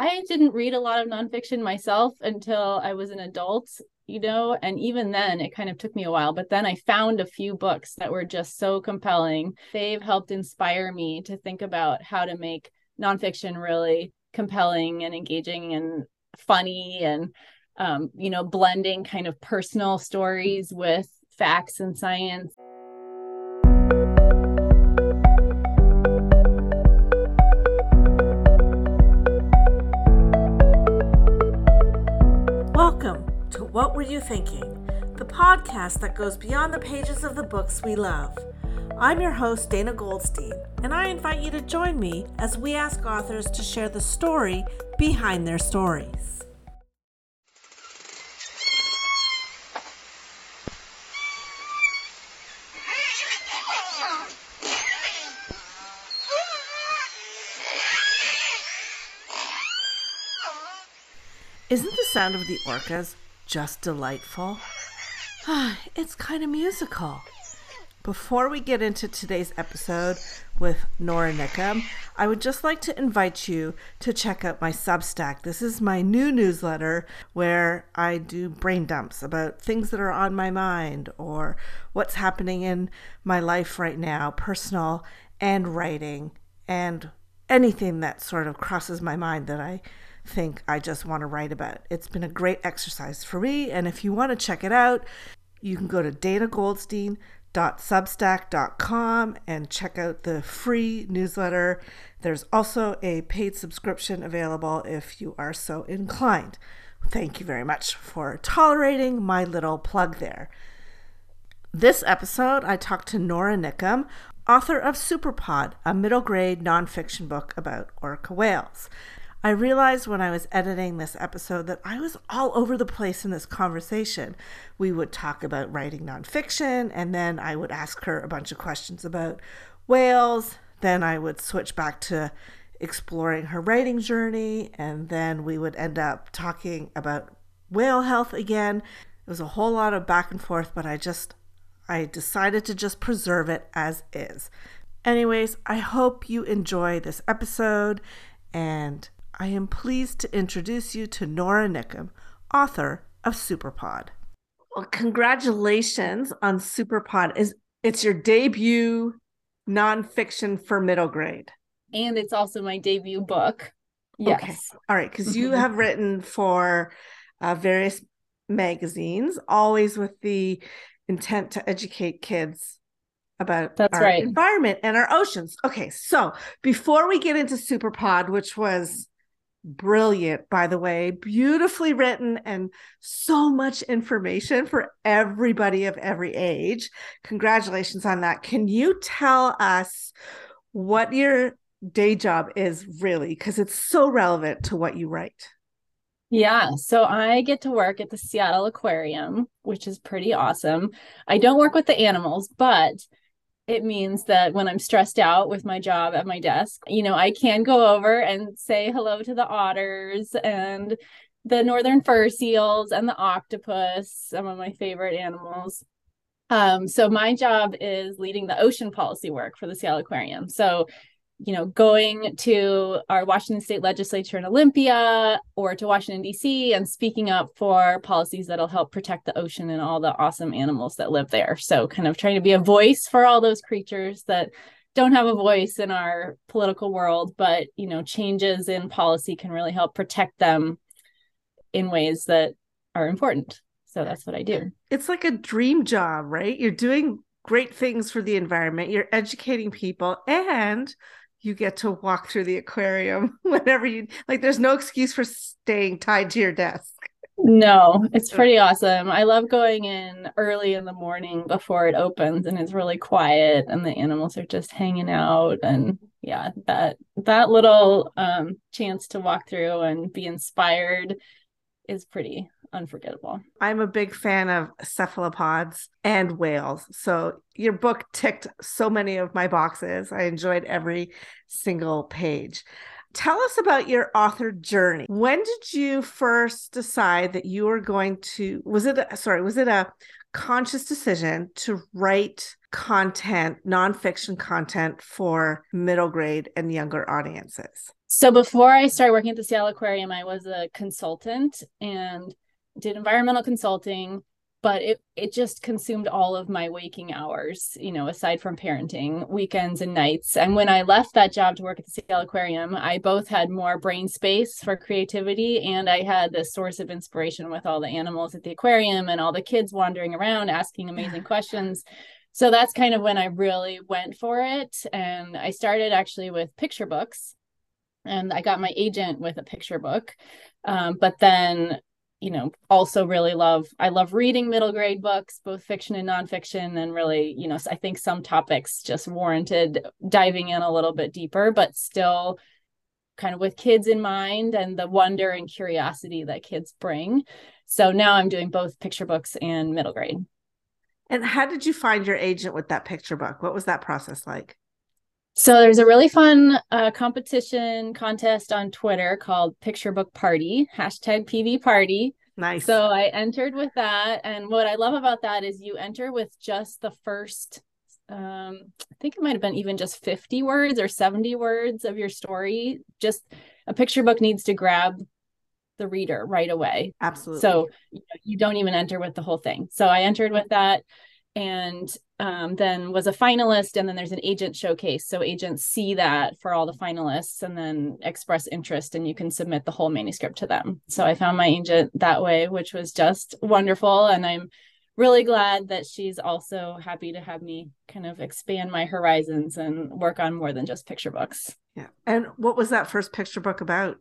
I didn't read a lot of nonfiction myself until I was an adult, you know, and even then it kind of took me a while. But then I found a few books that were just so compelling. They've helped inspire me to think about how to make nonfiction really compelling and engaging and funny and, um, you know, blending kind of personal stories with facts and science. What Were You Thinking? The podcast that goes beyond the pages of the books we love. I'm your host, Dana Goldstein, and I invite you to join me as we ask authors to share the story behind their stories. Isn't the sound of the orcas just delightful. Ah, it's kind of musical. Before we get into today's episode with Nora Nickum, I would just like to invite you to check out my Substack. This is my new newsletter where I do brain dumps about things that are on my mind or what's happening in my life right now, personal and writing, and anything that sort of crosses my mind that I think I just want to write about. It's been a great exercise for me. And if you want to check it out, you can go to danagoldstein.substack.com and check out the free newsletter. There's also a paid subscription available if you are so inclined. Thank you very much for tolerating my little plug there. This episode, I talked to Nora Nickum, author of Superpod, a middle grade nonfiction book about orca whales. I realized when I was editing this episode that I was all over the place in this conversation. We would talk about writing nonfiction, and then I would ask her a bunch of questions about whales. Then I would switch back to exploring her writing journey, and then we would end up talking about whale health again. It was a whole lot of back and forth, but I just I decided to just preserve it as is. Anyways, I hope you enjoy this episode and I am pleased to introduce you to Nora Nickum, author of Superpod. Well, congratulations on Superpod. Is it's your debut nonfiction for middle grade. And it's also my debut book. Yes. Okay. All right. Because you have written for uh, various magazines, always with the intent to educate kids about That's our right. environment and our oceans. Okay. So before we get into Superpod, which was brilliant by the way beautifully written and so much information for everybody of every age. Congratulations on that. Can you tell us what your day job is really? Because it's so relevant to what you write. Yeah, so I get to work at the Seattle Aquarium, which is pretty awesome. I don't work with the animals, but it means that when I'm stressed out with my job at my desk, you know, I can go over and say hello to the otters and the northern fur seals and the octopus, some of my favorite animals. Um, so my job is leading the ocean policy work for the Seattle Aquarium. So you know, going to our Washington State Legislature in Olympia or to Washington, D.C., and speaking up for policies that'll help protect the ocean and all the awesome animals that live there. So, kind of trying to be a voice for all those creatures that don't have a voice in our political world, but, you know, changes in policy can really help protect them in ways that are important. So, that's what I do. It's like a dream job, right? You're doing great things for the environment, you're educating people, and you get to walk through the aquarium whenever you like there's no excuse for staying tied to your desk. No it's pretty awesome. I love going in early in the morning before it opens and it's really quiet and the animals are just hanging out and yeah that that little um chance to walk through and be inspired is pretty unforgettable. I'm a big fan of cephalopods and whales. So your book ticked so many of my boxes. I enjoyed every single page. Tell us about your author journey. When did you first decide that you were going to was it a, sorry, was it a conscious decision to write content, nonfiction content for middle grade and younger audiences? So before I started working at the Seattle Aquarium, I was a consultant and did environmental consulting but it it just consumed all of my waking hours you know aside from parenting weekends and nights. And when i left that job to work at the seattle aquarium i both had more brain space for creativity and i had this source of inspiration with all the animals at the aquarium and all the kids wandering around asking amazing questions. So that's kind of when i really went for it. And i started actually with picture books. And i got my agent with a picture book. Um, but then you know also really love i love reading middle grade books both fiction and nonfiction and really you know i think some topics just warranted diving in a little bit deeper but still kind of with kids in mind and the wonder and curiosity that kids bring. So now i'm doing both picture books and middle grade. And how did you find your agent with that picture book? What was that process like so there's a really fun uh, competition contest on Twitter called Picture Book Party, hashtag PB Party. Nice. So I entered with that. And what I love about that is you enter with just the first, um, I think it might have been even just 50 words or 70 words of your story. Just a picture book needs to grab the reader right away. Absolutely. So you, know, you don't even enter with the whole thing. So I entered with that and um, then was a finalist and then there's an agent showcase. So agents see that for all the finalists and then express interest and you can submit the whole manuscript to them. So i found my agent that way which was just wonderful and i'm really glad that she's also happy to have me kind of expand my horizons and work on more than just picture books. Yeah. And what was that first picture book about?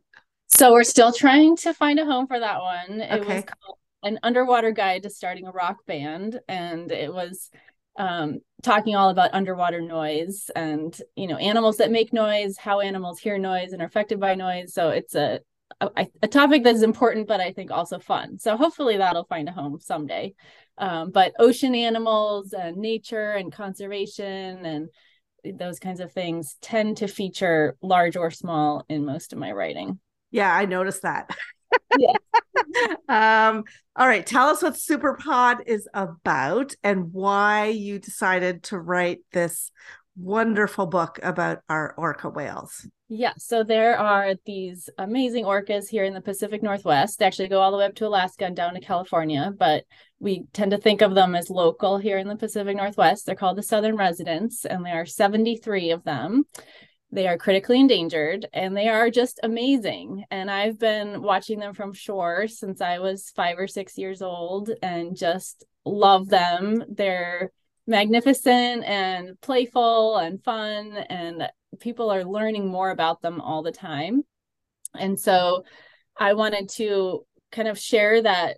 So we're still trying to find a home for that one. Okay. it was called an underwater guide to starting a rock band. And it was um, talking all about underwater noise and you know animals that make noise how animals hear noise and are affected by noise. So it's a a, a topic that's important but i think also fun. So hopefully that'll find a home someday. Um, but ocean animals and nature and conservation and those kinds of things tend to feature large or small in most of my writing. Yeah i noticed that yeah. um, all right. Tell us what Superpod is about and why you decided to write this wonderful book about our orca whales. Yeah, so there are these amazing orcas here in the Pacific Northwest. They actually go all the way up to Alaska and down to California, but we tend to think of them as local here in the Pacific Northwest. They're called the Southern Residents, and there are 73 of them. They are critically endangered and they are just amazing. And I've been watching them from shore since I was five or six years old and just love them. They're magnificent and playful and fun, and people are learning more about them all the time. And so I wanted to kind of share that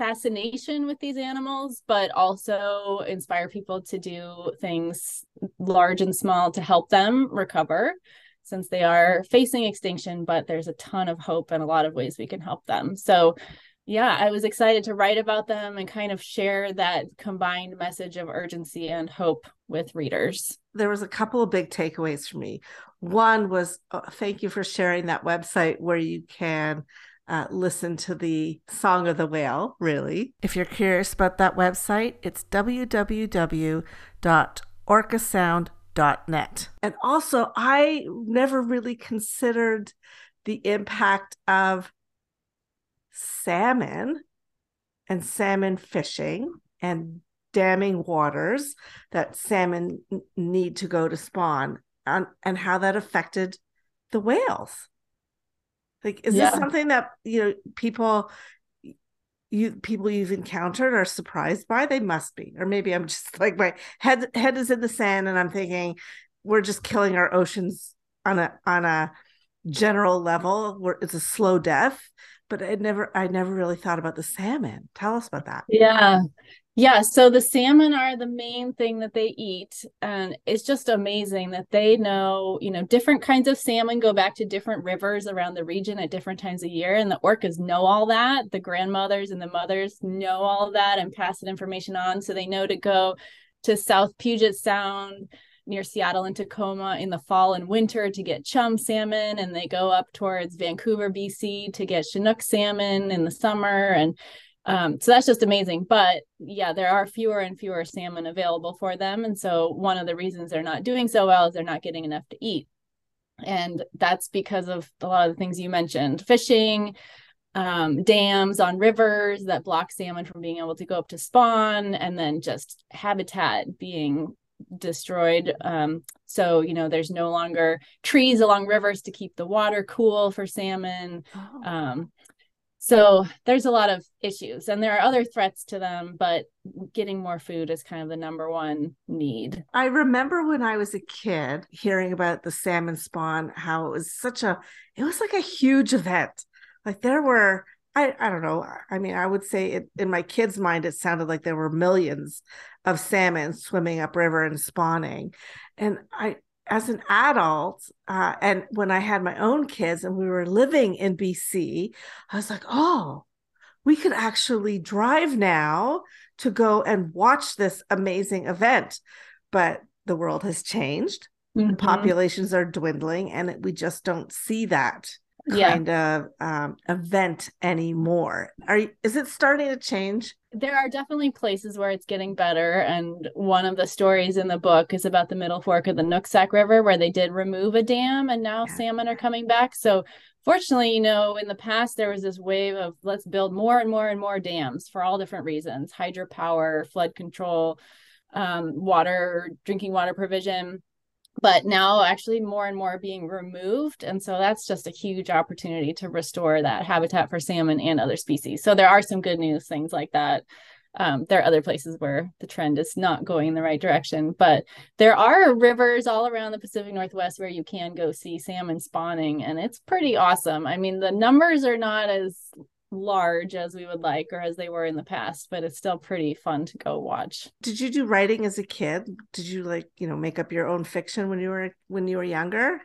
fascination with these animals, but also inspire people to do things large and small to help them recover since they are facing extinction, but there's a ton of hope and a lot of ways we can help them. So, yeah, I was excited to write about them and kind of share that combined message of urgency and hope with readers. There was a couple of big takeaways for me. One was uh, thank you for sharing that website where you can uh, listen to the Song of the Whale, really. If you're curious about that website, it's www.orcasound.net. And also, I never really considered the impact of salmon and salmon fishing and damming waters that salmon need to go to spawn and, and how that affected the whales. Like, is yeah. this something that you know people you people you've encountered are surprised by? They must be, or maybe I'm just like my head head is in the sand, and I'm thinking we're just killing our oceans on a on a general level. Where it's a slow death, but I never I never really thought about the salmon. Tell us about that. Yeah. Yeah, so the salmon are the main thing that they eat. And it's just amazing that they know, you know, different kinds of salmon go back to different rivers around the region at different times of year. And the orcas know all that. The grandmothers and the mothers know all that and pass that information on. So they know to go to South Puget Sound near Seattle and Tacoma in the fall and winter to get chum salmon. And they go up towards Vancouver, BC to get Chinook salmon in the summer. And um, so that's just amazing. But yeah, there are fewer and fewer salmon available for them. And so one of the reasons they're not doing so well is they're not getting enough to eat. And that's because of a lot of the things you mentioned fishing, um, dams on rivers that block salmon from being able to go up to spawn, and then just habitat being destroyed. Um, so, you know, there's no longer trees along rivers to keep the water cool for salmon. Oh. Um, so there's a lot of issues, and there are other threats to them, but getting more food is kind of the number one need. I remember when I was a kid hearing about the salmon spawn, how it was such a, it was like a huge event. Like there were I, I don't know. I mean, I would say it, in my kid's mind, it sounded like there were millions of salmon swimming upriver and spawning. And I, as an adult, uh, and when I had my own kids and we were living in BC, I was like, oh, we could actually drive now to go and watch this amazing event. But the world has changed. Mm-hmm. populations are dwindling, and we just don't see that kind yeah. of um, event anymore. Are you, is it starting to change? There are definitely places where it's getting better, and one of the stories in the book is about the Middle Fork of the Nooksack River, where they did remove a dam, and now yeah. salmon are coming back. So fortunately, you know, in the past there was this wave of let's build more and more and more dams for all different reasons: hydropower, flood control, um, water, drinking water provision but now actually more and more being removed and so that's just a huge opportunity to restore that habitat for salmon and other species. So there are some good news things like that. Um, there are other places where the trend is not going in the right direction but there are rivers all around the pacific northwest where you can go see salmon spawning and it's pretty awesome. I mean the numbers are not as large as we would like or as they were in the past but it's still pretty fun to go watch. Did you do writing as a kid? Did you like you know make up your own fiction when you were when you were younger?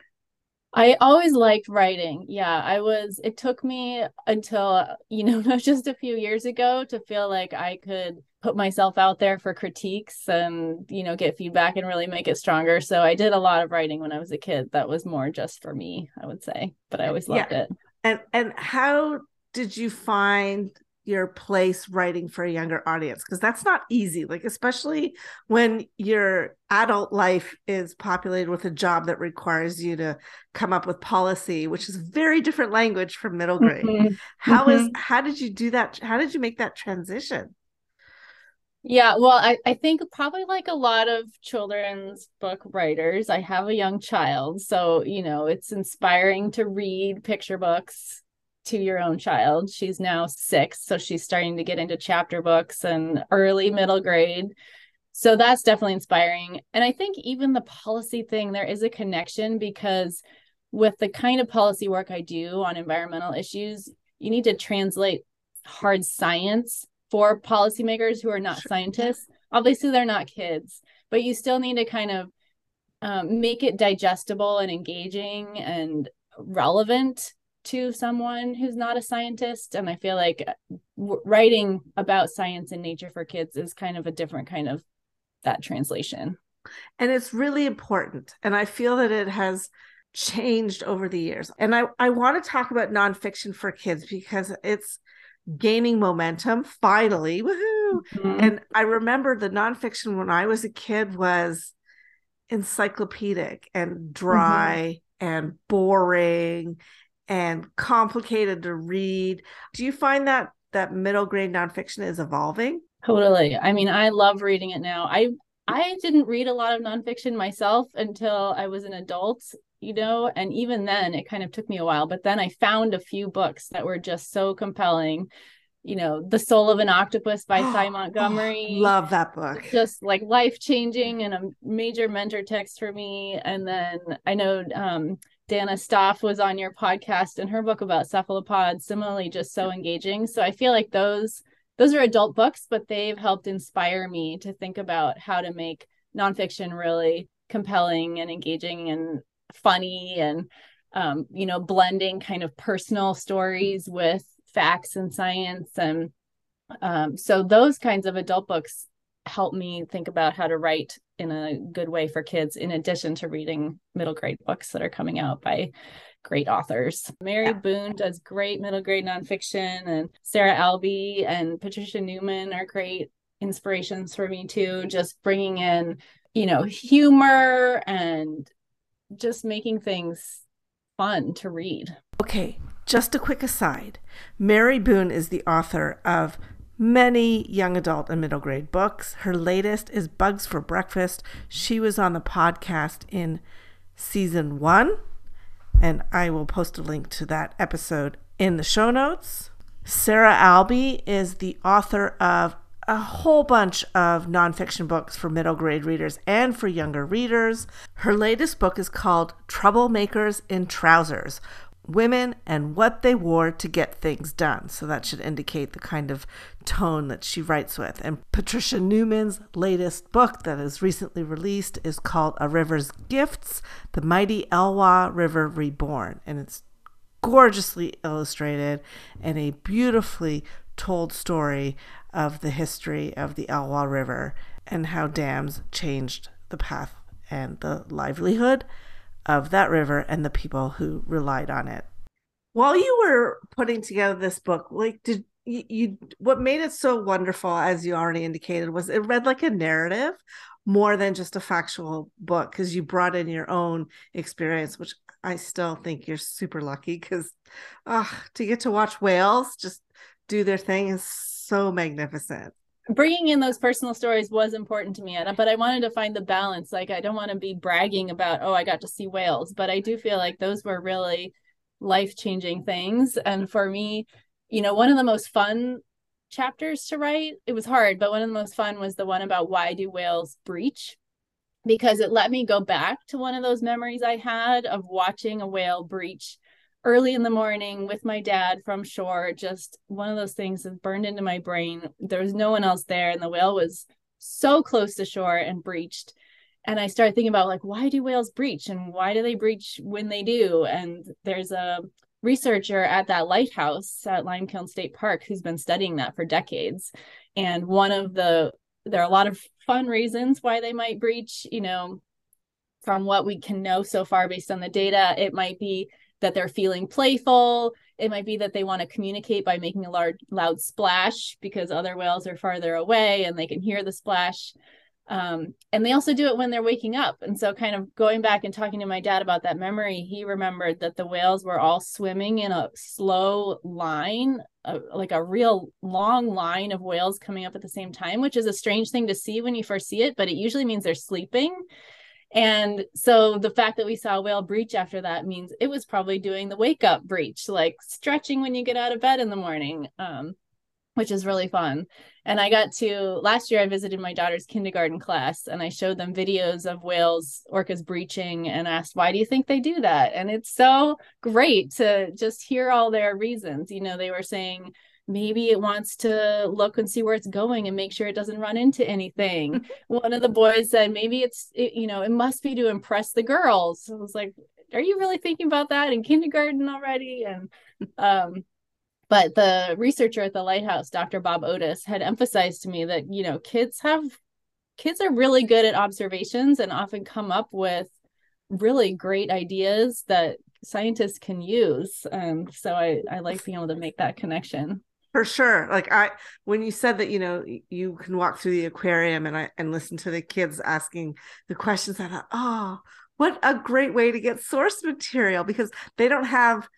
I always liked writing. Yeah i was it took me until you know just a few years ago to feel like i could put myself out there for critiques and you know get feedback and really make it stronger. So i did a lot of writing when i was a kid. That was more just for me i would say but i always loved yeah. it. And and how did you find your place writing for a younger audience? Because that's not easy like especially when your adult life is populated with a job that requires you to come up with policy which is very different language from middle grade. Mm-hmm. How mm-hmm. is how did you do that? How did you make that transition? Yeah well I, I think probably like a lot of children's book writers i have a young child so you know it's inspiring to read picture books to your own child. She's now six, so she's starting to get into chapter books and early middle grade. So that's definitely inspiring. And I think even the policy thing, there is a connection because with the kind of policy work I do on environmental issues, you need to translate hard science for policymakers who are not scientists. Obviously, they're not kids, but you still need to kind of um, make it digestible and engaging and relevant to someone who's not a scientist and i feel like uh, w- writing about science and nature for kids is kind of a different kind of that translation and it's really important and i feel that it has changed over the years and i, I want to talk about nonfiction for kids because it's gaining momentum finally woohoo mm-hmm. and i remember the nonfiction when i was a kid was encyclopedic and dry mm-hmm. and boring and complicated to read. Do you find that that middle grade nonfiction is evolving? Totally. I mean, I love reading it now. I I didn't read a lot of nonfiction myself until I was an adult, you know, and even then it kind of took me a while. But then I found a few books that were just so compelling. You know, The Soul of an Octopus by Sy Montgomery. Oh, love that book. Just like life changing and a major mentor text for me. And then I know um, Danna Staaf was on your podcast and her book about cephalopods, similarly just so engaging. So I feel like those those are adult books, but they've helped inspire me to think about how to make nonfiction really compelling and engaging and funny and um, you know, blending kind of personal stories with facts and science. And um, so those kinds of adult books help me think about how to write in a good way for kids in addition to reading middle grade books that are coming out by great authors mary yeah. boone does great middle grade nonfiction and sarah Albee and patricia newman are great inspirations for me too just bringing in you know humor and just making things fun to read. Okay, just a quick aside. Mary Boone is the author of many young adult and middle grade books. Her latest is Bugs for Breakfast. She was on the podcast in season one, and I will post a link to that episode in the show notes. Sarah Albee is the author of a whole bunch of nonfiction books for middle grade readers and for younger readers. Her latest book is called Troublemakers in Trousers Women and What They Wore to Get Things Done. So that should indicate the kind of tone that she writes with. And Patricia Newman's latest book that is recently released is called A River's Gifts The Mighty Elwha River Reborn. And it's gorgeously illustrated and a beautifully told story of the history of the Elwha River and how dams changed the path and the livelihood of that river and the people who relied on it. While you were putting together this book, like did you, you what made it so wonderful as you already indicated was it read like a narrative more than just a factual book because you brought in your own experience which i still think you're super lucky because uh, to get to watch whales just do their thing is so magnificent bringing in those personal stories was important to me but i wanted to find the balance. Like i don't want to be bragging about oh i got to see whales but i do feel like those were really life changing things. And for me you know one of the most fun chapters to write it was hard but one of the most fun was the one about why do whales breach? Because it let me go back to one of those memories i had of watching a whale breach early in the morning with my dad from shore. Just one of those things that burned into my brain. There was no one else there, and the whale was so close to shore and breached. And I started thinking about like, why do whales breach and why do they breach when they do? And there's a researcher at that lighthouse at Limekiln State Park who's been studying that for decades. And one of the, there are a lot of fun reasons why they might breach, you know, from what we can know so far based on the data, it might be that they're feeling playful. It might be that they want to communicate by making a large, loud splash because other whales are farther away and they can hear the splash. Um, and they also do it when they're waking up. And so, kind of going back and talking to my dad about that memory, he remembered that the whales were all swimming in a slow line, like a real long line of whales coming up at the same time, which is a strange thing to see when you first see it, but it usually means they're sleeping. And so the fact that we saw a whale breach after that means it was probably doing the wake up breach, like stretching when you get out of bed in the morning, um, which is really fun. And I got to last year, I visited my daughter's kindergarten class and I showed them videos of whales, orcas breaching, and asked, why do you think they do that? And it's so great to just hear all their reasons. You know, they were saying, maybe it wants to look and see where it's going and make sure it doesn't run into anything. One of the boys said maybe it's it, you know it must be to impress the girls. I was like are you really thinking about that in kindergarten already? And um but the researcher at the lighthouse dr bob otis had emphasized to me that you know kids have kids are really good at observations and often come up with really great ideas that scientists can use. Um so i i like being able to make that connection for sure like i when you said that you know you can walk through the aquarium and i and listen to the kids asking the questions i thought oh what a great way to get source material because they don't have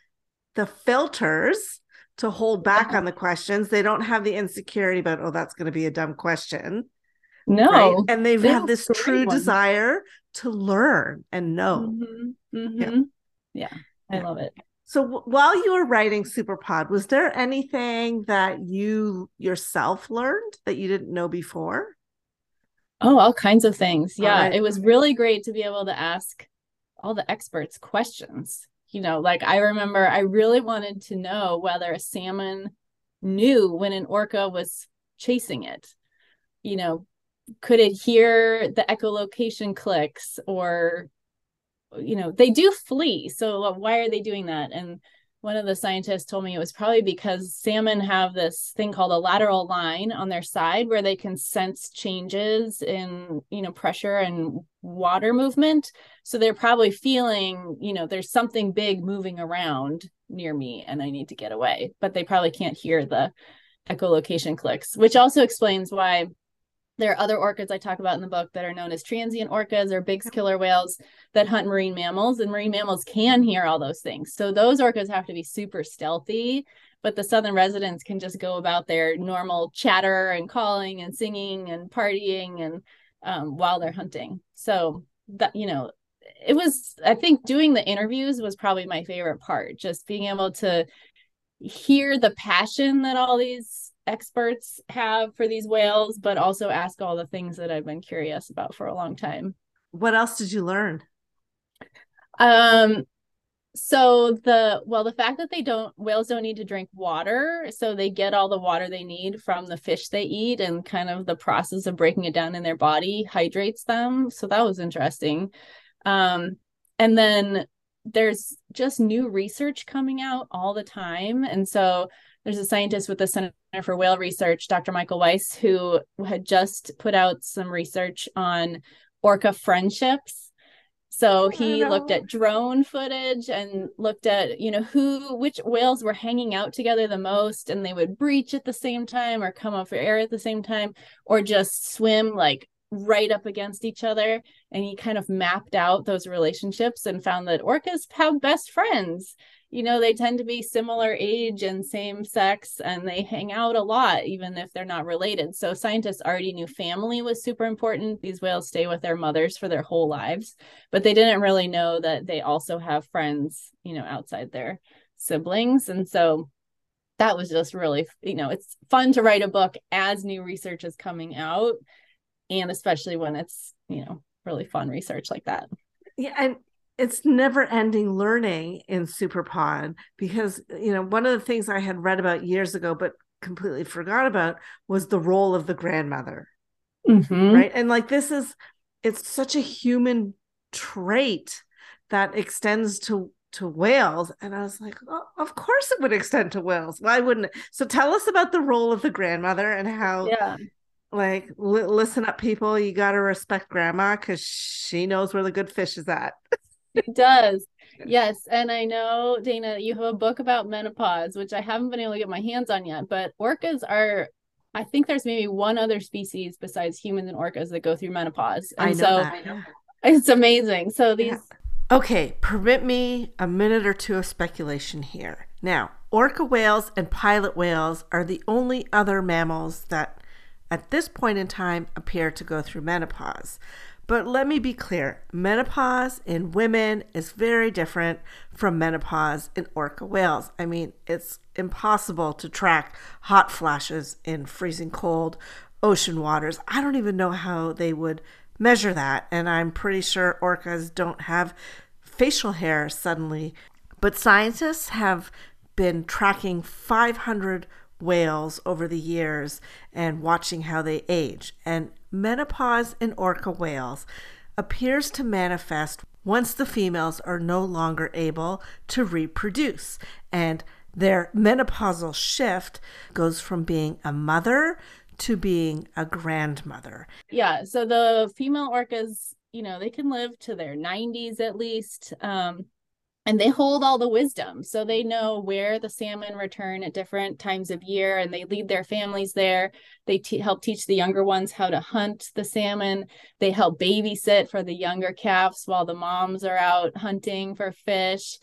the filters to hold back on the questions they don't have the insecurity about oh that's going to be a dumb question no right? and they have had this true one. desire to learn and know mm-hmm. Mm-hmm. Yeah. yeah i love it so w- while you were writing Superpod, was there anything that you yourself learned that you didn't know before? Oh, all kinds of things. Yeah, right. it was really great to be able to ask all the experts questions. You know, like I remember I really wanted to know whether a salmon knew when an orca was chasing it. You know, could it hear the echolocation clicks or you know they do flee so why are they doing that? And one of the scientists told me it was probably because salmon have this thing called a lateral line on their side where they can sense changes in you know pressure and water movement. So they're probably feeling you know there's something big moving around near me and i need to get away but they probably can't hear the echolocation clicks which also explains why there are other orcas I talk about in the book that are known as transient orcas or big killer whales that hunt marine mammals, and marine mammals can hear all those things. So those orcas have to be super stealthy, but the southern residents can just go about their normal chatter and calling and singing and partying and um, while they're hunting. So that you know, it was I think doing the interviews was probably my favorite part, just being able to hear the passion that all these experts have for these whales, but also ask all the things that I've been curious about for a long time. What else did you learn? Um, so the well, the fact that they don't whales don't need to drink water, so they get all the water they need from the fish they eat, and kind of the process of breaking it down in their body hydrates them. So that was interesting. Um, and then there's just new research coming out all the time, and so there's a scientist with the Center for Whale Research, Dr. Michael Weiss, who had just put out some research on orca friendships. So oh, he looked at drone footage and looked at, you know, who, which whales were hanging out together the most and they would breach at the same time or come up for air at the same time or just swim like right up against each other. And he kind of mapped out those relationships and found that orcas have best friends you know they tend to be similar age and same sex and they hang out a lot even if they're not related. So scientists already knew family was super important. These whales stay with their mothers for their whole lives but they didn't really know that they also have friends you know outside their siblings. And so that was just really you know it's fun to write a book as new research is coming out and especially when it's you know really fun research like that. Yeah and it's never ending learning in superpod because you know one of the things i had read about years ago but completely forgot about was the role of the grandmother. Mm-hmm. right? And like this is it's such a human trait that extends to to whales and i was like oh, of course it would extend to whales why wouldn't it? So tell us about the role of the grandmother and how yeah. like li- listen up people. You got to respect grandma because she knows where the good fish is at it does. Yes. And I know, Dana, you have a book about menopause, which I haven't been able to get my hands on yet, but orcas are I think there's maybe one other species besides humans and orcas that go through menopause. And so that. it's amazing. So these yeah. Okay, permit me a minute or two of speculation here. Now, orca whales and pilot whales are the only other mammals that at this point in time appear to go through menopause. But let me be clear menopause in women is very different from menopause in orca whales. I mean, it's impossible to track hot flashes in freezing cold ocean waters. I don't even know how they would measure that. And I'm pretty sure orcas don't have facial hair suddenly. But scientists have been tracking 500 whales over the years and watching how they age. And menopause in orca whales appears to manifest once the females are no longer able to reproduce. And their menopausal shift goes from being a mother to being a grandmother. Yeah. So the female orcas, you know, they can live to their 90s at least. Um, and they hold all the wisdom. So they know where the salmon return at different times of year and they lead their families there. They help teach the younger ones how to hunt the salmon. They help babysit for the younger calves while the moms are out hunting for fish.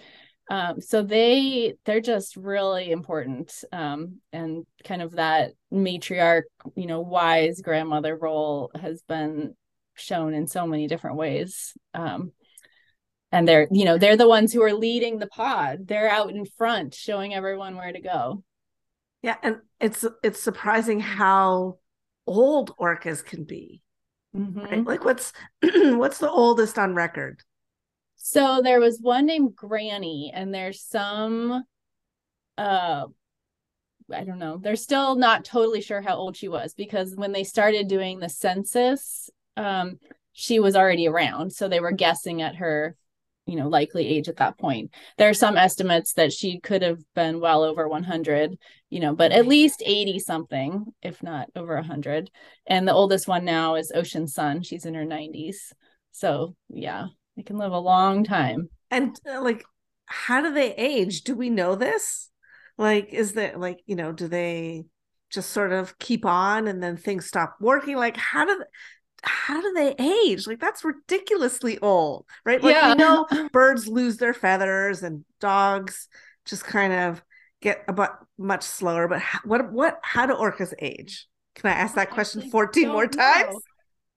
Um, so they they're just really important um, and kind of that matriarch you know wise grandmother role has been shown in so many different ways. Um, and they're you know they're the ones who are leading the pod they're out in front showing everyone where to go yeah and it's it's surprising how old orcas can be mm-hmm. right? like what's what's the oldest on record so there was one named granny and there's some uh I don't know. They're still not totally sure how old she was because when they started doing the census, um, she was already around. So they were guessing at her you know likely age at that point. There are some estimates that she could have been well over 100 you know but at least 80 something if not over 100 and the oldest one now is ocean sun. She's in her 90s so yeah they can live a long time. And uh, like how do they age? Do we know this? Like is that like you know do they just sort of keep on and then things stop working? Like how do how do they age like that's ridiculously old right like Yeah. we know birds lose their feathers and dogs just kind of get about much slower but how, what what how do orcas age can i ask that question 14 more don't times.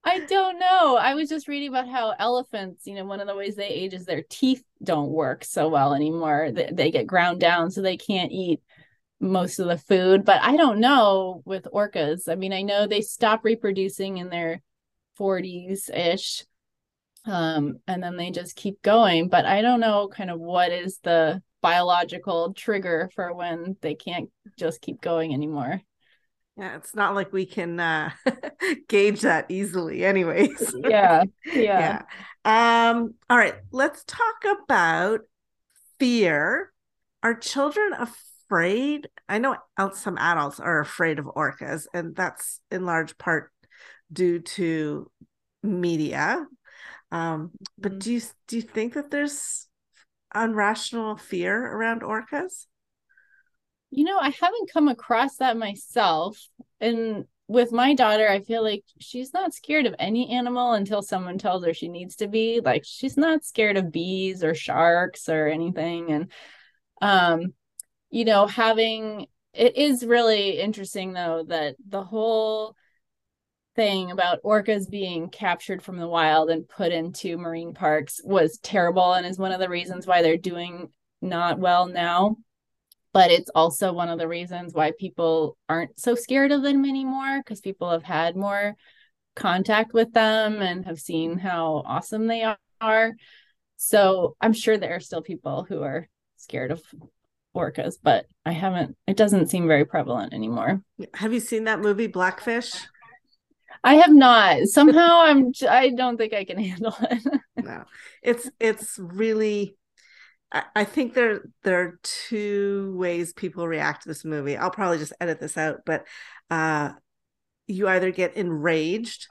I don't know. I was just reading about how elephants, you know, one of the ways they age is their teeth don't work so well anymore. They, they get ground down so they can't eat most of the food. But I don't know with orcas. I mean, I know they stop reproducing in their 40s ish. Um, and then they just keep going. But I don't know kind of what is the biological trigger for when they can't just keep going anymore. yeah it's not like we can uh gauge that easily anyways Yeah. Yeah. yeah um all right let's talk about fear are children afraid i know some adults are afraid of orcas and that's in large part due to media um but Mhm. do you do you think that there's unrational fear around orcas You know, I haven't come across that myself. And with my daughter, I feel like she's not scared of any animal until someone tells her she needs to be. Like she's not scared of bees or sharks or anything. And um, you know, having it is really interesting though that the whole thing about orcas being captured from the wild and put into marine parks was terrible and is one of the reasons why they're doing not well now but it's also one of the reasons why people aren't so scared of them anymore because people have had more contact with them and have seen how awesome they are. So I'm sure there are still people who are scared of orcas, but I haven't, it doesn't seem very prevalent anymore. have you seen that movie blackfish I have not. Somehow I'm, I don't think I can handle it. no it's it's really I, I think there there are two ways people react to this movie i'll probably just edit this out but uh you either get enraged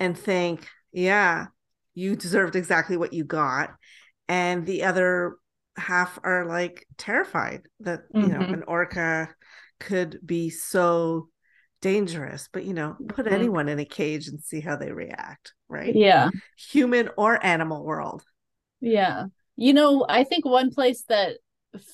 and think yeah you deserved exactly what you got and the other half are like terrified that you know Mhm. an orca could be so dangerous but you know put Mhm. anyone in a cage and see how they react right yeah. human or animal world Yeah. You know, I think one place that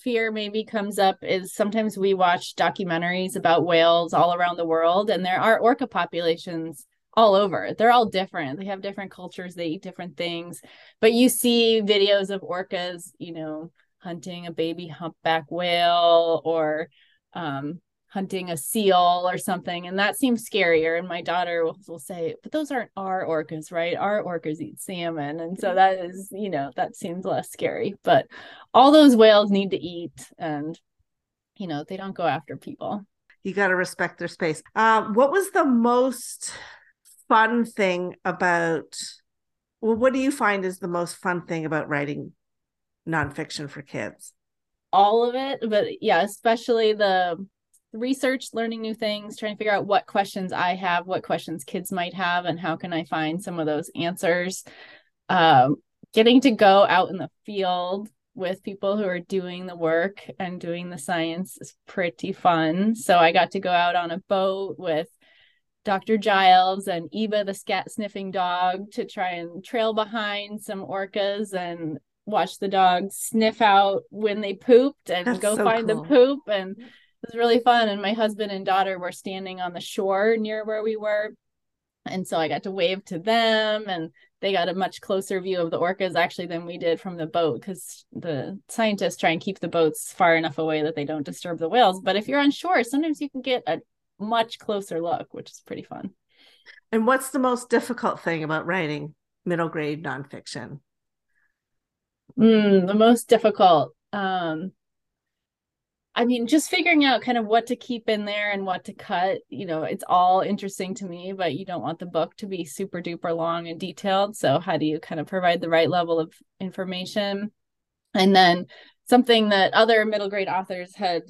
fear maybe comes up is sometimes we watch documentaries about whales all around the world, and there are orca populations all over. They're all different. They have different cultures, they eat different things. But you see videos of orcas, you know, hunting a baby humpback whale or um hunting a seal or something and that seems scarier and my daughter will, will say but those aren't our orcas right our orcas eat salmon and so that is you know that seems less scary but all those whales need to eat and you know they don't go after people you got to respect their space. Uh, what was the most fun thing about? Well, what do you find is the most fun thing about writing nonfiction for kids? all of it but yeah especially the research learning new things trying to figure out what questions i have what questions kids might have and how can i find some of those answers um, getting to go out in the field with people who are doing the work and doing the science is pretty fun so i got to go out on a boat with Dr. Giles and Eba, the scat sniffing dog, to try and trail behind some orcas and watch the dogs sniff out when they pooped and That's go so find cool. the poop. And was really fun. And my husband and daughter were standing on the shore near where we were. And so I got to wave to them and they got a much closer view of the orcas actually than we did from the boat because the scientists try and keep the boats far enough away that they don't disturb the whales. But if you're on shore, sometimes you can get a much closer look, which is pretty fun. And what's the most difficult thing about writing middle grade nonfiction? Mm, the most difficult. Um, I mean, just figuring out kind of what to keep in there and what to cut. You know, it's all interesting to me, but you don't want the book to be super duper long and detailed. So, how do you kind of provide the right level of information? And then something that other middle grade authors had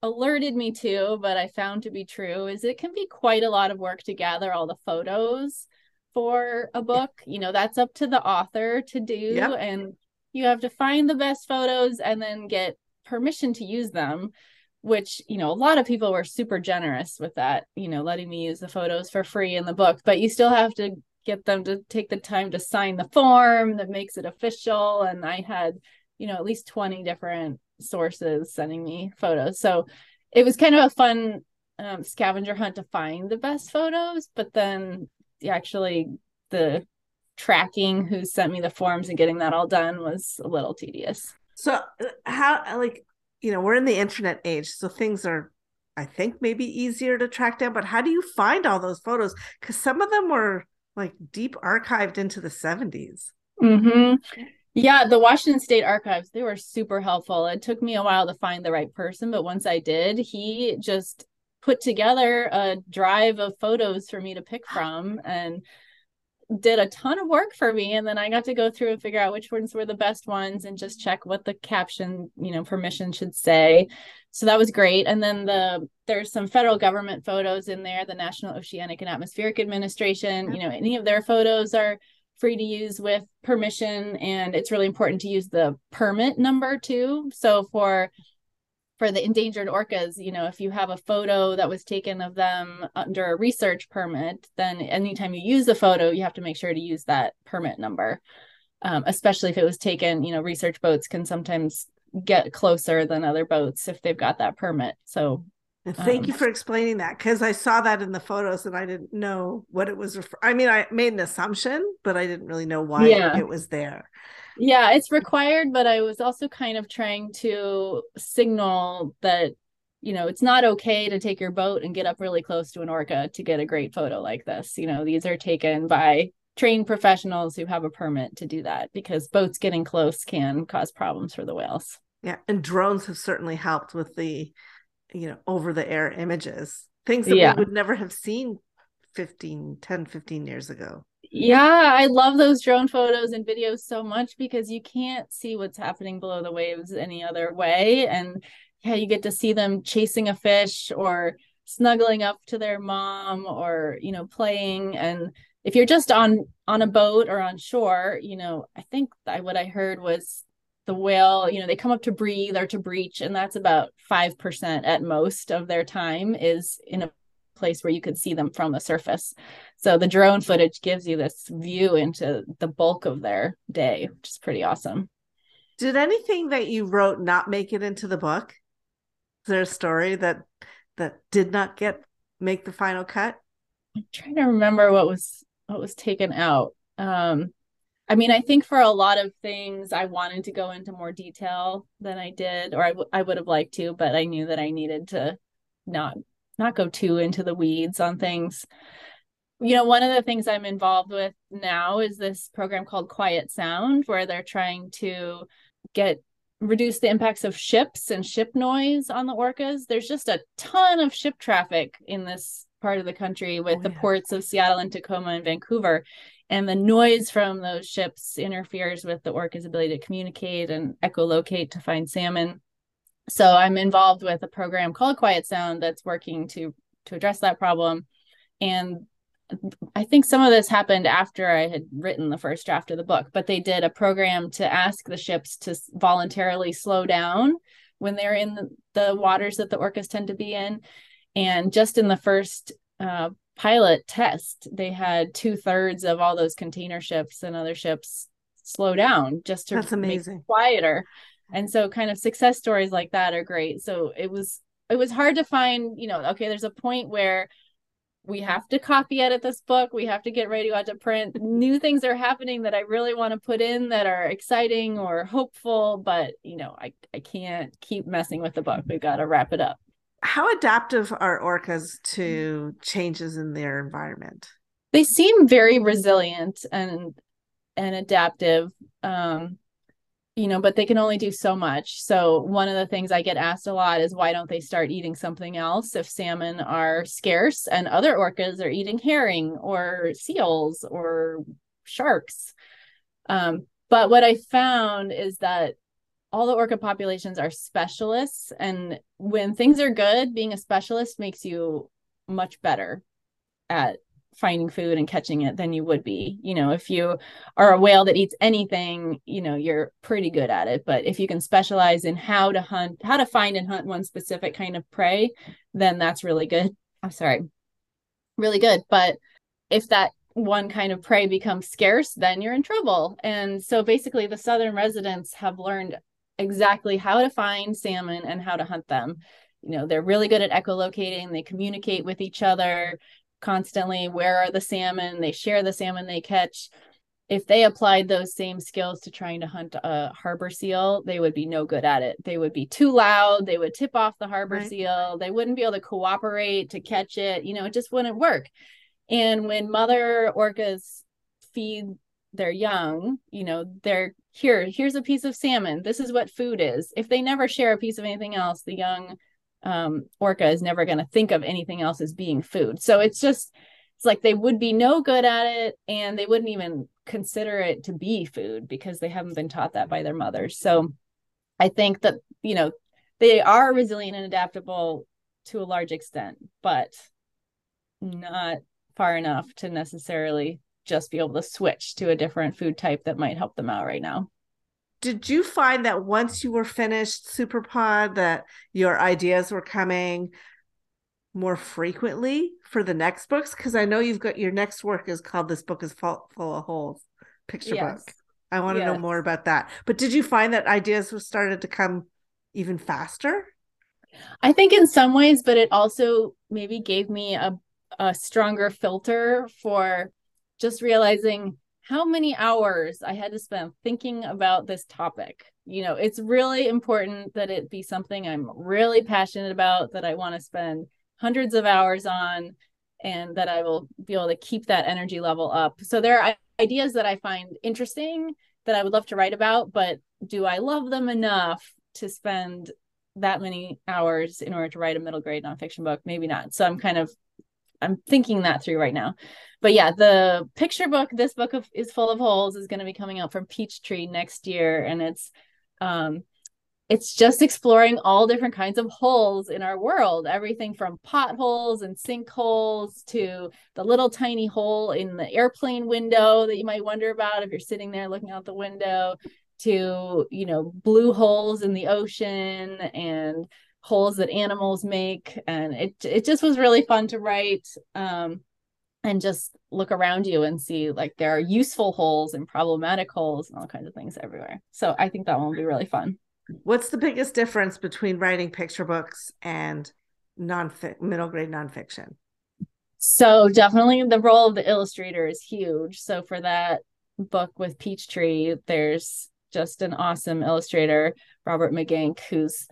alerted me to, but I found to be true, is it can be quite a lot of work to gather all the photos for a book. You know, that's up to the author to do. Yep. And you have to find the best photos and then get permission to use them. which you know a lot of people were super generous with that you know letting me use the photos for free in the book but you still have to get them to take the time to sign the form that makes it official and i had you know at least 20 different sources sending me photos so it was kind of a fun um, scavenger hunt to find the best photos but then actually the tracking who sent me the forms and getting that all done was a little tedious so uh, how like you know we're in the internet age so things are i think maybe easier to track down but how do you find all those photos? Because some of them were like deep archived into the 70s mm-hmm. yeah the washington state archives they were super helpful. It took me a while to find the right person but once i did he just put together a drive of photos for me to pick from and did a ton of work for me and then i got to go through and figure out which ones were the best ones and just check what the caption you know permission should say. So that was great. And then the there's some federal government photos in there the national oceanic and atmospheric administration you know any of their photos are free to use with permission and it's really important to use the permit number too. So for for the endangered orcas, you know, if you have a photo that was taken of them under a research permit, then anytime you use the photo, you have to make sure to use that permit number. Um, especially if it was taken, you know, research boats can sometimes get closer than other boats if they've got that permit. So thank um, you for explaining that because I saw that in the photos and I didn't know what it was. Refer- I mean, I made an assumption, but I didn't really know why yeah. it was there. Yeah, it's required, but I was also kind of trying to signal that you know it's not okay to take your boat and get up really close to an orca to get a great photo like this. You know, these are taken by trained professionals who have a permit to do that because boats getting close can cause problems for the whales. Yeah, and drones have certainly helped with the you know over the air images things that yeah. we would never have seen 15 10 15 years ago yeah, I love those drone photos and videos so much because you can't see what's happening below the waves any other way. And yeah, you get to see them chasing a fish or snuggling up to their mom or, you know, playing. And if you're just on on a boat or on shore, you know, I think what I heard was the whale, you know, they come up to breathe or to breach, and that's about 5% at most of their time is in a place where you could see them from the surface. So the drone footage gives you this view into the bulk of their day, which is pretty awesome. Did anything that you wrote not make it into the book? Is there a story that that did not get make the final cut? I'm trying to remember what was what was taken out. Um I mean, I think for a lot of things, I wanted to go into more detail than I did, or I, w- I would have liked to, but I knew that I needed to not not go too into the weeds on things. You know, one of the things I'm involved with now is this program called Quiet Sound, where they're trying to get reduce the impacts of ships and ship noise on the orcas. There's just a ton of ship traffic in this part of the country with oh, the yeah. ports of Seattle and Tacoma and Vancouver. And the noise from those ships interferes with the orca's ability to communicate and echolocate to find salmon so i'm involved with a program called quiet sound that's working to to address that problem. And i think some of this happened after i had written the first draft of the book but they did a program to ask the ships to voluntarily slow down when they're in the, the waters that the orcas tend to be in. And just in the first uh, pilot test they had two-thirds of all those container ships and other ships slow down just to That's amazing. quieter and so kind of success stories like that are great. So it was it was hard to find you know okay there's a point where we have to copy edit this book. We have to get ready to go out to print. New things are happening that i really want to put in that are exciting or hopeful but you know i, I can't keep messing with the book. We've got to wrap it up. How adaptive are orcas to changes in their environment? They seem very resilient and and adaptive. Um you know, but they can only do so much. So one of the things I get asked a lot is why don't they start eating something else if salmon are scarce and other orcas are eating herring or seals or sharks. Um, but what I found is that all the orca populations are specialists and when things are good, being a specialist makes you much better at finding food and catching it than you would be. You know, if you are a whale that eats anything, you know, you're pretty good at it. But if you can specialize in how to hunt, how to find and hunt one specific kind of prey, then that's really good. I'm sorry, really good. But if that one kind of prey becomes scarce, then you're in trouble. And so basically, the southern residents have learned exactly how to find salmon and how to hunt them. You know, they're really good at echolocating, they communicate with each other constantly. Where are the salmon? They share the salmon they catch. If they applied those same skills to trying to hunt a harbor seal, they would be no good at it. They would be too loud. They would tip off the harbor right. seal. They wouldn't be able to cooperate to catch it. You know, it just wouldn't work. And when mother orcas feed their young, you know, they're here, here's a piece of salmon. This is what food is. If they never share a piece of anything else, the young um, orca is never going to think of anything else as being food. So it's just, it's like they would be no good at it and they wouldn't even consider it to be food because they haven't been taught that by their mothers. So I think that, you know, they are resilient and adaptable to a large extent, but not far enough to necessarily just be able to switch to a different food type that might help them out right now. Did you find that once you were finished Superpod that your ideas were coming more frequently for the next books? Because I know you've got your next work is called "This Book Is Full, full of Holes" picture yes. book. I want to yes. know more about that. But did you find that ideas were started to come even faster? I think in some ways, but it also maybe gave me a a stronger filter for just realizing how many hours I had to spend thinking about this topic. You know, it's really important that it be something I'm really passionate about, that I want to spend hundreds of hours on, and that I will be able to keep that energy level up. So there are ideas that I find interesting that I would love to write about, but do I love them enough to spend that many hours in order to write a middle grade nonfiction book? Maybe not. So I'm kind of I'm thinking that through right now. But yeah, the picture book, this book of, is full of holes, is going to be coming out from Peachtree next year, and it's um, it's just exploring all different kinds of holes in our world. Everything from potholes and sinkholes to the little tiny hole in the airplane window that you might wonder about if you're sitting there looking out the window to you know blue holes in the ocean and holes that animals make. And it it just was really fun to write um, and just look around you and see like there are useful holes and problematic holes and all kinds of things everywhere. So i think that one will be really fun. What's the biggest difference between writing picture books and non middle grade nonfiction? So definitely the role of the illustrator is huge. So for that book with peachtree there's just an awesome illustrator robert meganck who's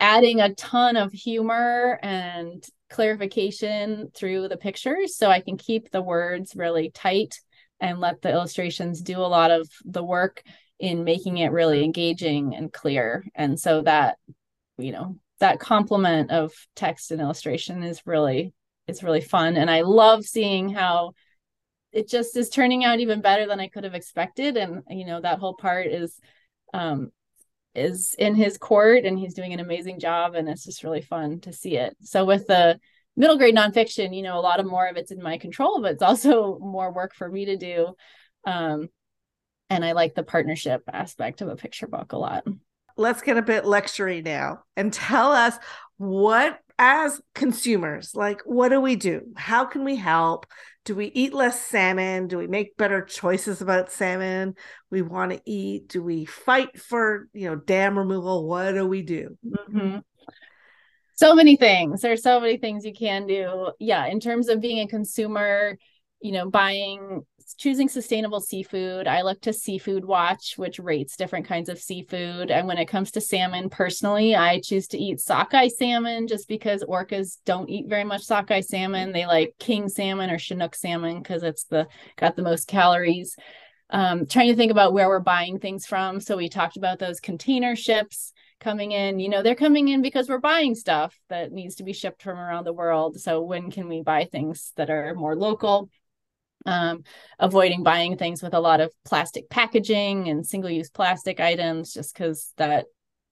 adding a ton of humor and clarification through the pictures so I can keep the words really tight and let the illustrations do a lot of the work in making it really engaging and clear. And so that, you know, that complement of text and illustration is really it's really fun and I love seeing how it just is turning out even better than I could have expected and you know that whole part is um is in his court and he's doing an amazing job and it's just really fun to see it. So with the middle grade nonfiction you know a lot of more of it's in my control but it's also more work for me to do. Um, and i like the partnership aspect of a picture book a lot. Let's get a bit lectury now and tell us what as consumers like what do we do? How can we help? Do we eat less salmon? Do we make better choices about salmon? We want to eat. Do we fight for you know dam removal? What do we do? Mm-hmm. so many things. There's so many things you can do. Yeah in terms of being a consumer you know buying choosing sustainable seafood, I look to Seafood Watch, which rates different kinds of seafood. And when it comes to salmon, personally, I choose to eat sockeye salmon just because orcas don't eat very much sockeye salmon. They like king salmon or Chinook salmon because it's the got the most calories. Um, trying to think about where we're buying things from. So we talked about those container ships coming in. You know, they're coming in because we're buying stuff that needs to be shipped from around the world. So when can we buy things that are more local? Um, avoiding buying things with a lot of plastic packaging and single-use plastic items just because that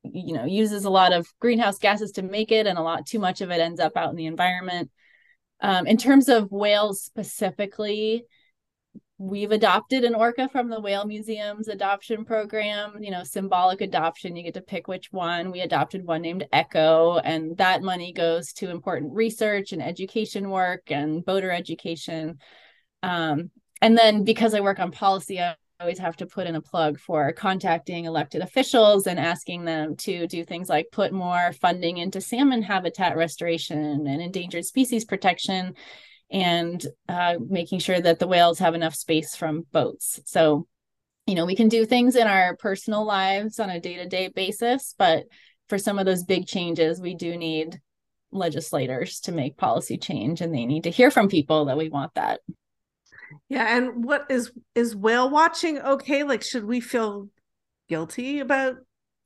you know uses a lot of greenhouse gases to make it and a lot too much of it ends up out in the environment. Um, in terms of whales specifically, we've adopted an orca from the whale museum's adoption program you know symbolic adoption. You get to pick which one. We adopted one named echo and that money goes to important research and education work and boater education um, and then because i work on policy i always have to put in a plug for contacting elected officials and asking them to do things like put more funding into salmon habitat restoration and endangered species protection and uh, making sure that the whales have enough space from boats. So, you know, we can do things in our personal lives on a day to day basis, but for some of those big changes, we do need legislators to make policy change and they need to hear from people that we want that. Yeah, and what is is whale watching okay? Like should we feel guilty about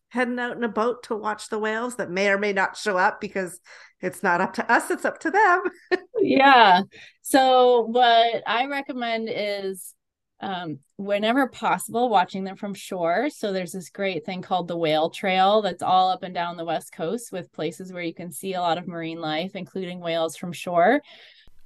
heading out in a boat to watch the whales that may or may not show up because it's not up to us, it's up to them. yeah. So, what I recommend is um, whenever possible, watching them from shore. So, there's this great thing called the Whale Trail that's all up and down the West Coast with places where you can see a lot of marine life, including whales from shore.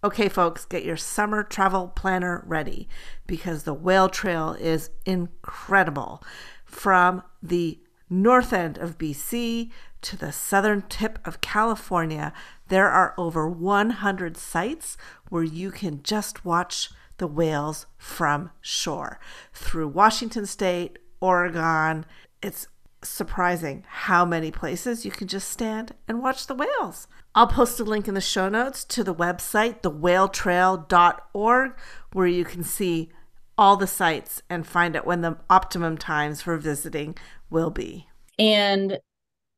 Okay, folks, get your summer travel planner ready because the Whale Trail is incredible. From the north end of BC to the southern tip of California, there are over 100 sites where you can just watch the whales from shore. Through Washington State, Oregon, it's surprising how many places you can just stand and watch the whales. I'll post a link in the show notes to the website, thewhaletrail.org, where you can see all the sites and find out when the optimum times for visiting will be. And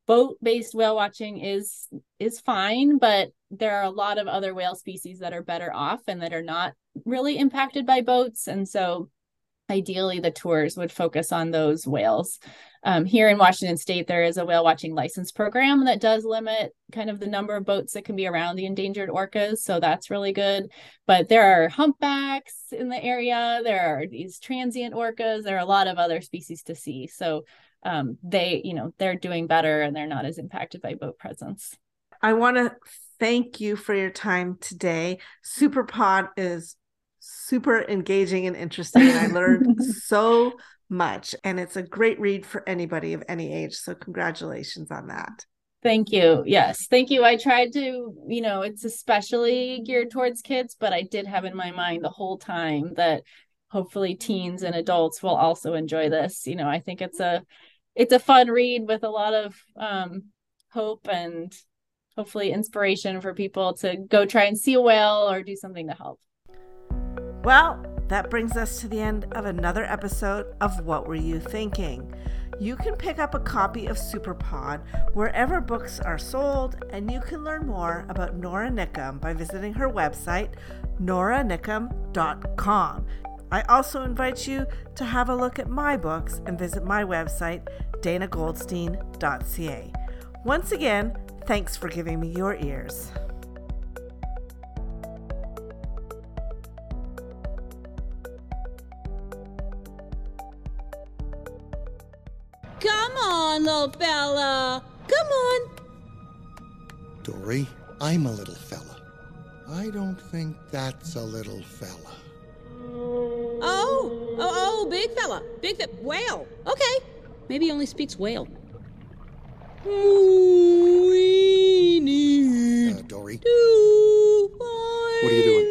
boat-based whale watching is is fine, but there are a lot of other whale species that are better off and that are not really impacted by boats. And so ideally the tours would focus on those whales. Um, here in Washington State, there is a whale watching license program that does limit kind of the number of boats that can be around the endangered orcas. So that's really good. But there are humpbacks in the area, there are these transient orcas, there are a lot of other species to see. So um, they, you know, they're doing better and they're not as impacted by boat presence. I want to thank you for your time today. Superpod is super engaging and interesting. And I learned so much. And it's a great read for anybody of any age. So, congratulations on that. Thank you. Yes. Thank you. I tried to, you know, it's especially geared towards kids, but I did have in my mind the whole time that hopefully teens and adults will also enjoy this. You know, I think it's a it's a fun read with a lot of um hope and hopefully inspiration for people to go try and see a whale or do something to help. Well, that brings us to the end of another episode of What Were You Thinking? You can pick up a copy of Superpod wherever books are sold, and you can learn more about Nora Nickum by visiting her website, noranickum.com. I also invite you to have a look at my books and visit my website, danagoldstein.ca. Once again, thanks for giving me your ears. Come on, little fella. Come on. Dory, I'm a little fella. I don't think that's a little fella. Oh, oh, oh, big fella. Big fe- whale. Okay. Maybe he only speaks whale. We need. Uh, Dory. what are you doing?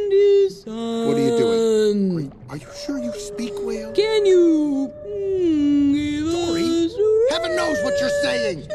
What are you doing? Are, are you sure you speak whale? Can you? Mm, Heaven knows what you're saying!